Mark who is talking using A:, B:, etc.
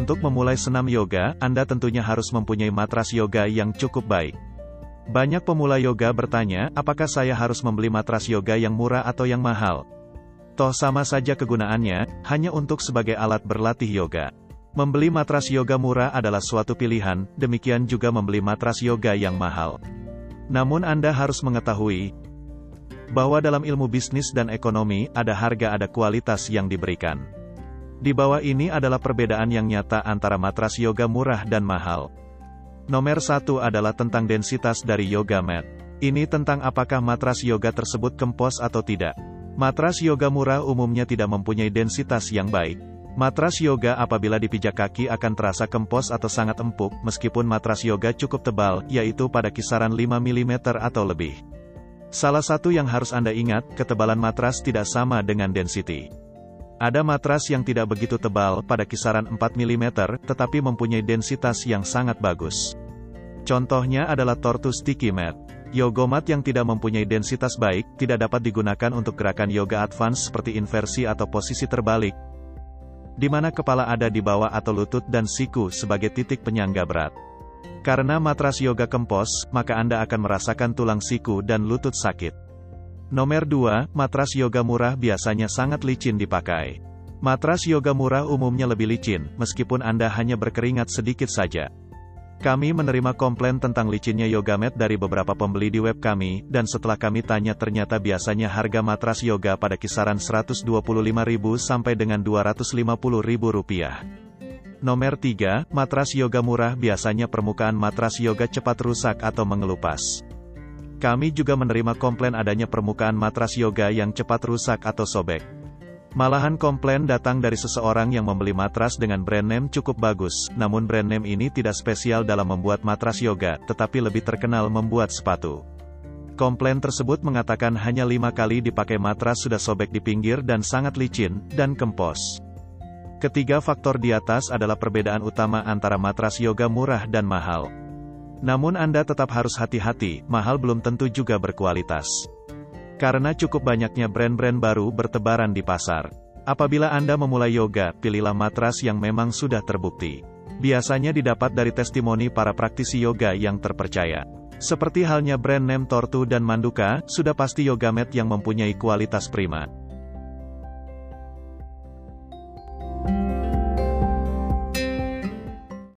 A: Untuk memulai senam yoga, Anda tentunya harus mempunyai matras yoga yang cukup baik. Banyak pemula yoga bertanya, apakah saya harus membeli matras yoga yang murah atau yang mahal? Toh sama saja kegunaannya, hanya untuk sebagai alat berlatih yoga. Membeli matras yoga murah adalah suatu pilihan, demikian juga membeli matras yoga yang mahal. Namun Anda harus mengetahui, bahwa dalam ilmu bisnis dan ekonomi, ada harga ada kualitas yang diberikan. Di bawah ini adalah perbedaan yang nyata antara matras yoga murah dan mahal. Nomor satu adalah tentang densitas dari yoga mat. Ini tentang apakah matras yoga tersebut kempos atau tidak. Matras yoga murah umumnya tidak mempunyai densitas yang baik. Matras yoga apabila dipijak kaki akan terasa kempos atau sangat empuk, meskipun matras yoga cukup tebal, yaitu pada kisaran 5 mm atau lebih. Salah satu yang harus Anda ingat, ketebalan matras tidak sama dengan density. Ada matras yang tidak begitu tebal pada kisaran 4 mm, tetapi mempunyai densitas yang sangat bagus. Contohnya adalah Tortus Sticky Mat. Yogomat yang tidak mempunyai densitas baik, tidak dapat digunakan untuk gerakan yoga advance seperti inversi atau posisi terbalik, di mana kepala ada di bawah atau lutut dan siku sebagai titik penyangga berat. Karena matras yoga kempos, maka Anda akan merasakan tulang siku dan lutut sakit. Nomor 2, matras yoga murah biasanya sangat licin dipakai. Matras yoga murah umumnya lebih licin, meskipun Anda hanya berkeringat sedikit saja. Kami menerima komplain tentang licinnya yoga mat dari beberapa pembeli di web kami, dan setelah kami tanya ternyata biasanya harga matras yoga pada kisaran 125.000 sampai dengan 250.000 rupiah. Nomor 3, matras yoga murah biasanya permukaan matras yoga cepat rusak atau mengelupas. Kami juga menerima komplain adanya permukaan matras yoga yang cepat rusak atau sobek. Malahan komplain datang dari seseorang yang membeli matras dengan brand name cukup bagus, namun brand name ini tidak spesial dalam membuat matras yoga, tetapi lebih terkenal membuat sepatu. Komplain tersebut mengatakan hanya lima kali dipakai matras sudah sobek di pinggir dan sangat licin, dan kempos. Ketiga faktor di atas adalah perbedaan utama antara matras yoga murah dan mahal. Namun Anda tetap harus hati-hati, mahal belum tentu juga berkualitas. Karena cukup banyaknya brand-brand baru bertebaran di pasar. Apabila Anda memulai yoga, pilihlah matras yang memang sudah terbukti. Biasanya didapat dari testimoni para praktisi yoga yang terpercaya. Seperti halnya brand name Tortu dan Manduka, sudah pasti yoga mat yang mempunyai kualitas prima.